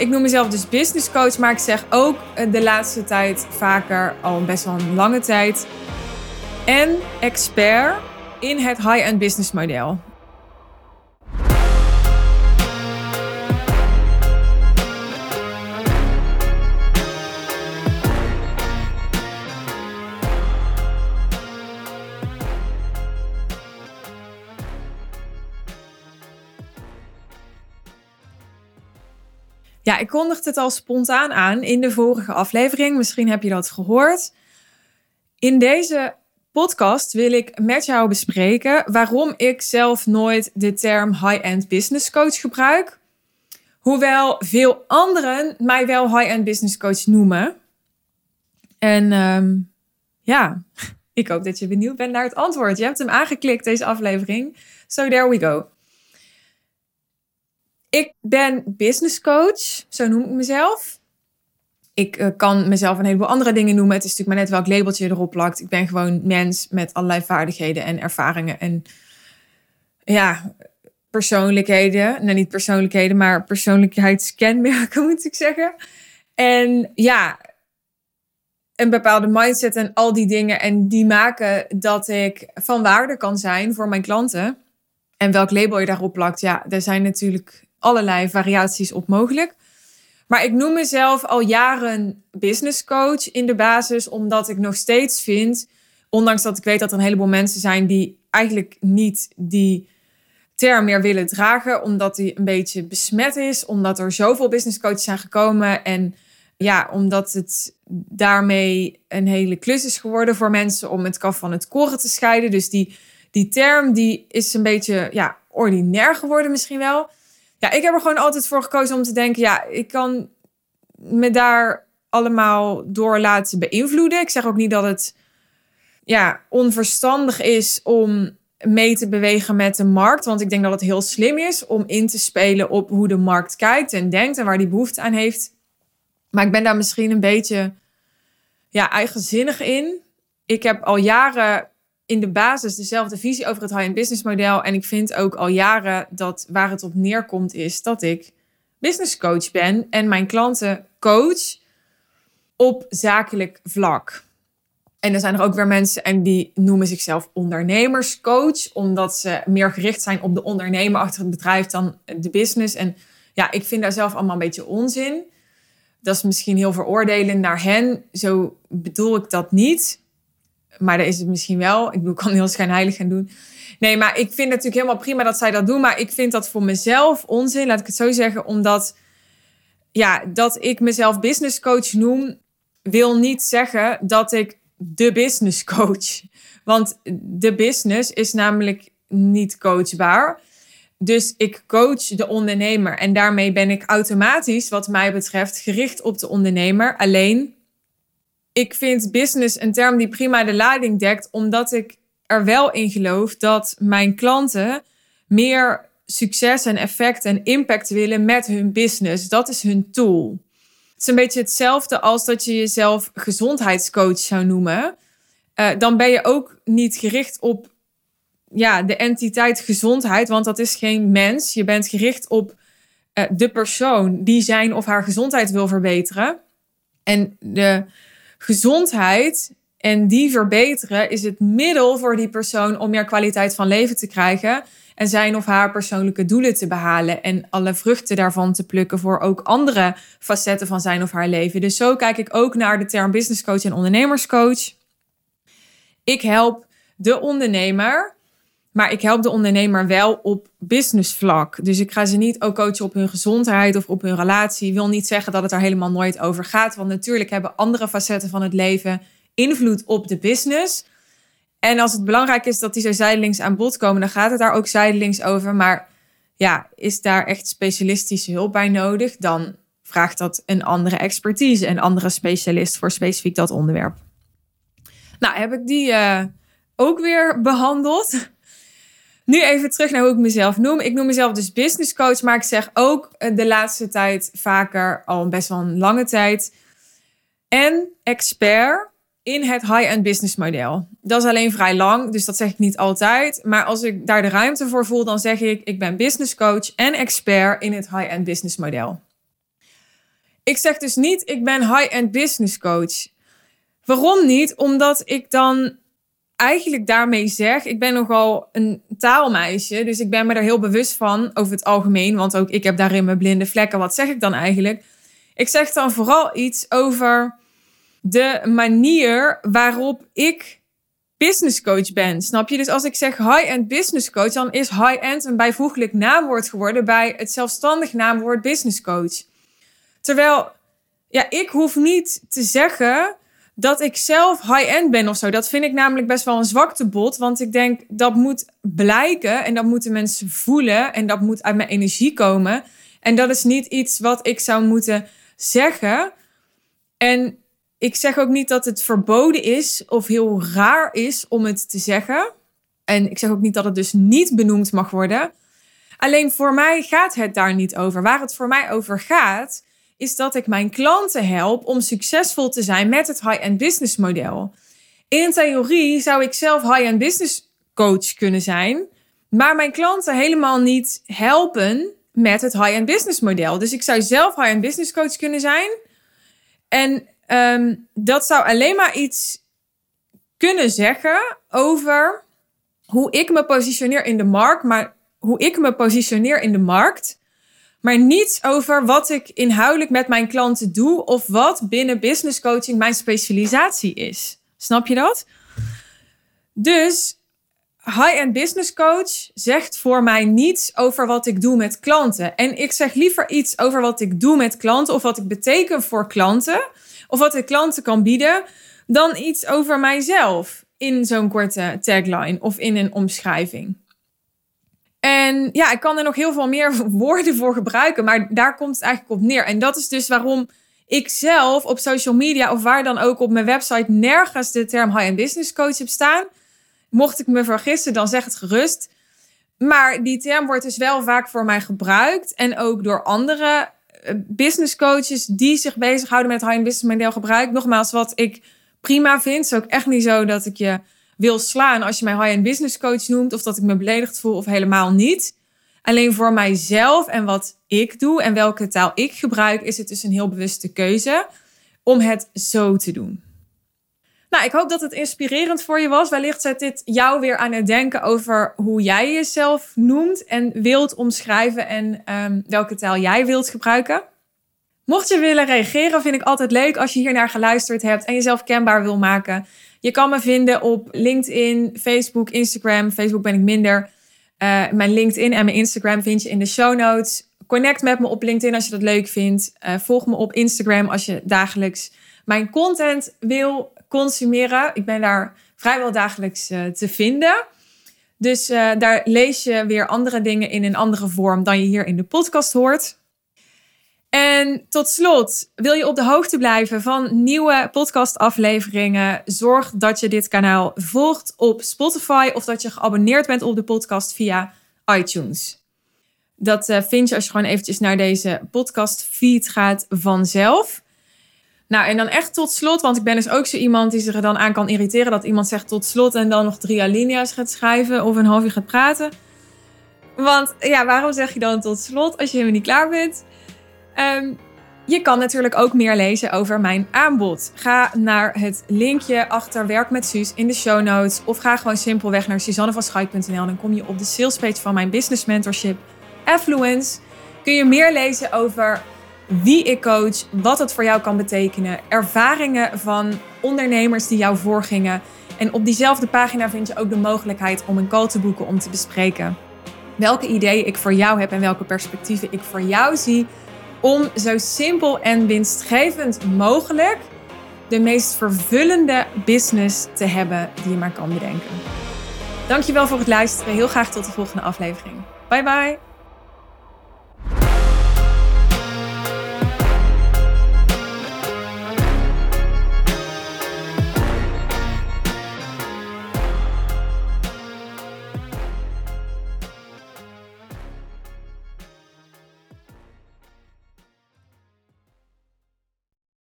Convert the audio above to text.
Ik noem mezelf dus business coach, maar ik zeg ook eh, de laatste tijd vaker, al best wel een lange tijd, en expert in het high-end business model. Ja, ik kondigde het al spontaan aan in de vorige aflevering. Misschien heb je dat gehoord. In deze podcast wil ik met jou bespreken waarom ik zelf nooit de term high-end business coach gebruik. Hoewel veel anderen mij wel high-end business coach noemen. En ehm, ja, ik hoop dat je benieuwd bent naar het antwoord. Je hebt hem aangeklikt, deze aflevering. So there we go. Ik ben business coach, zo noem ik mezelf. Ik uh, kan mezelf een heleboel andere dingen noemen. Het is natuurlijk maar net welk labeltje je erop plakt. Ik ben gewoon mens met allerlei vaardigheden en ervaringen. En ja, persoonlijkheden. Nou, niet persoonlijkheden, maar persoonlijkheidskenmerken moet ik zeggen. En ja, een bepaalde mindset en al die dingen. En die maken dat ik van waarde kan zijn voor mijn klanten. En welk label je daarop plakt, ja, er zijn natuurlijk allerlei variaties op mogelijk. Maar ik noem mezelf al jaren business coach in de basis, omdat ik nog steeds vind, ondanks dat ik weet dat er een heleboel mensen zijn die eigenlijk niet die term meer willen dragen, omdat die een beetje besmet is, omdat er zoveel business coaches zijn gekomen en ja, omdat het daarmee een hele klus is geworden voor mensen om het kaf van het koren te scheiden. Dus die, die term die is een beetje ja, ordinair geworden misschien wel ja, ik heb er gewoon altijd voor gekozen om te denken, ja, ik kan me daar allemaal door laten beïnvloeden. Ik zeg ook niet dat het ja, onverstandig is om mee te bewegen met de markt. Want ik denk dat het heel slim is om in te spelen op hoe de markt kijkt en denkt en waar die behoefte aan heeft. Maar ik ben daar misschien een beetje ja, eigenzinnig in. Ik heb al jaren in de basis dezelfde visie over het high-end business model. En ik vind ook al jaren dat waar het op neerkomt is dat ik business coach ben en mijn klanten coach op zakelijk vlak. En er zijn er ook weer mensen en die noemen zichzelf ondernemerscoach, omdat ze meer gericht zijn op de ondernemer achter het bedrijf dan de business. En ja, ik vind daar zelf allemaal een beetje onzin. Dat is misschien heel veroordelend naar hen. Zo bedoel ik dat niet. Maar daar is het misschien wel. Ik bedoel, kan heel schijnheilig gaan doen. Nee, maar ik vind het natuurlijk helemaal prima dat zij dat doen. Maar ik vind dat voor mezelf onzin, laat ik het zo zeggen. Omdat, ja, dat ik mezelf business coach noem, wil niet zeggen dat ik de business coach. Want de business is namelijk niet coachbaar. Dus ik coach de ondernemer. En daarmee ben ik automatisch, wat mij betreft, gericht op de ondernemer. Alleen ik vind business een term die prima de lading dekt, omdat ik er wel in geloof dat mijn klanten meer succes en effect en impact willen met hun business. Dat is hun tool. Het is een beetje hetzelfde als dat je jezelf gezondheidscoach zou noemen. Uh, dan ben je ook niet gericht op ja, de entiteit gezondheid, want dat is geen mens. Je bent gericht op uh, de persoon die zijn of haar gezondheid wil verbeteren. En de gezondheid en die verbeteren is het middel voor die persoon om meer kwaliteit van leven te krijgen en zijn of haar persoonlijke doelen te behalen en alle vruchten daarvan te plukken voor ook andere facetten van zijn of haar leven. Dus zo kijk ik ook naar de term business coach en ondernemerscoach. Ik help de ondernemer maar ik help de ondernemer wel op business vlak. Dus ik ga ze niet ook coachen op hun gezondheid of op hun relatie. Ik wil niet zeggen dat het er helemaal nooit over gaat. Want natuurlijk hebben andere facetten van het leven invloed op de business. En als het belangrijk is dat die zo zijdelings aan bod komen, dan gaat het daar ook zijdelings over. Maar ja, is daar echt specialistische hulp bij nodig? Dan vraagt dat een andere expertise, een andere specialist voor specifiek dat onderwerp. Nou, heb ik die uh, ook weer behandeld. Nu even terug naar hoe ik mezelf noem. Ik noem mezelf dus business coach, maar ik zeg ook eh, de laatste tijd vaker, al best wel een lange tijd, en expert in het high-end business model. Dat is alleen vrij lang, dus dat zeg ik niet altijd. Maar als ik daar de ruimte voor voel, dan zeg ik: ik ben business coach en expert in het high-end business model. Ik zeg dus niet, ik ben high-end business coach. Waarom niet? Omdat ik dan eigenlijk daarmee zeg, ik ben nogal een taalmeisje, dus ik ben me er heel bewust van over het algemeen, want ook ik heb daarin mijn blinde vlekken. Wat zeg ik dan eigenlijk? Ik zeg dan vooral iets over de manier waarop ik business coach ben. Snap je? Dus als ik zeg high-end business coach, dan is high-end een bijvoeglijk naamwoord geworden bij het zelfstandig naamwoord business coach. Terwijl, ja, ik hoef niet te zeggen dat ik zelf high-end ben of zo. Dat vind ik namelijk best wel een zwaktebod. Want ik denk dat moet blijken en dat moeten mensen voelen en dat moet uit mijn energie komen. En dat is niet iets wat ik zou moeten zeggen. En ik zeg ook niet dat het verboden is of heel raar is om het te zeggen. En ik zeg ook niet dat het dus niet benoemd mag worden. Alleen voor mij gaat het daar niet over. Waar het voor mij over gaat, is dat ik mijn klanten help om succesvol te zijn met het high-end business model. In theorie zou ik zelf high-end business coach kunnen zijn, maar mijn klanten helemaal niet helpen met het high-end business model. Dus ik zou zelf high-end business coach kunnen zijn. En um, dat zou alleen maar iets kunnen zeggen over hoe ik me positioneer in de markt, maar hoe ik me positioneer in de markt maar niets over wat ik inhoudelijk met mijn klanten doe of wat binnen business coaching mijn specialisatie is. Snap je dat? Dus high-end business coach zegt voor mij niets over wat ik doe met klanten. En ik zeg liever iets over wat ik doe met klanten of wat ik beteken voor klanten of wat ik klanten kan bieden dan iets over mijzelf in zo'n korte tagline of in een omschrijving. En ja, ik kan er nog heel veel meer woorden voor gebruiken, maar daar komt het eigenlijk op neer. En dat is dus waarom ik zelf op social media of waar dan ook op mijn website nergens de term high-end business coach heb staan. Mocht ik me vergissen, dan zeg het gerust. Maar die term wordt dus wel vaak voor mij gebruikt en ook door andere eh, business coaches die zich bezighouden met high-end business model gebruikt. Nogmaals, wat ik prima vind. Is ook echt niet zo dat ik je wil slaan als je mij high-end business coach noemt. Of dat ik me beledigd voel of helemaal niet. Alleen voor mijzelf en wat ik doe en welke taal ik gebruik, is het dus een heel bewuste keuze om het zo te doen. Nou, ik hoop dat het inspirerend voor je was. Wellicht zet dit jou weer aan het denken over hoe jij jezelf noemt en wilt omschrijven en um, welke taal jij wilt gebruiken. Mocht je willen reageren, vind ik altijd leuk als je hier naar geluisterd hebt en jezelf kenbaar wil maken. Je kan me vinden op LinkedIn, Facebook, Instagram. Facebook ben ik minder. Uh, mijn LinkedIn en mijn Instagram vind je in de show notes. Connect met me op LinkedIn als je dat leuk vindt. Uh, volg me op Instagram als je dagelijks mijn content wil consumeren. Ik ben daar vrijwel dagelijks uh, te vinden. Dus daar lees je weer andere dingen in een andere vorm dan je hier in de podcast hoort. En tot slot, wil je op de hoogte blijven van nieuwe podcastafleveringen? Zorg dat je dit kanaal volgt op Spotify of dat je geabonneerd bent op de podcast via iTunes. Dat uh, vind je als je gewoon eventjes naar deze podcast feed gaat vanzelf. Nou, en dan echt tot slot, want ik ben dus ook zo iemand die zich er dan aan kan irriteren dat iemand zegt tot slot en dan nog drie alinea's gaat schrijven of een half uur gaat praten. Want ja, waarom zeg je dan tot slot als je helemaal niet klaar bent? Um, je kan natuurlijk ook meer lezen over mijn aanbod. Ga naar het linkje achter Werk met Suus in de show notes. Of ga gewoon simpelweg naar suzannevanschuik.nl. Dan kom je op de salespage van mijn business mentorship Affluence. Kun je meer lezen over wie ik coach, wat het voor jou kan betekenen. Ervaringen van ondernemers die jou voorgingen. En op diezelfde pagina vind je ook de mogelijkheid om een call te boeken om te bespreken. Welke ideeën ik voor jou heb en welke perspectieven ik voor jou zie om zo simpel en winstgevend mogelijk de meest vervullende business te hebben die je maar kan bedenken. Dankjewel voor het luisteren. Heel graag tot de volgende aflevering. Bye bye.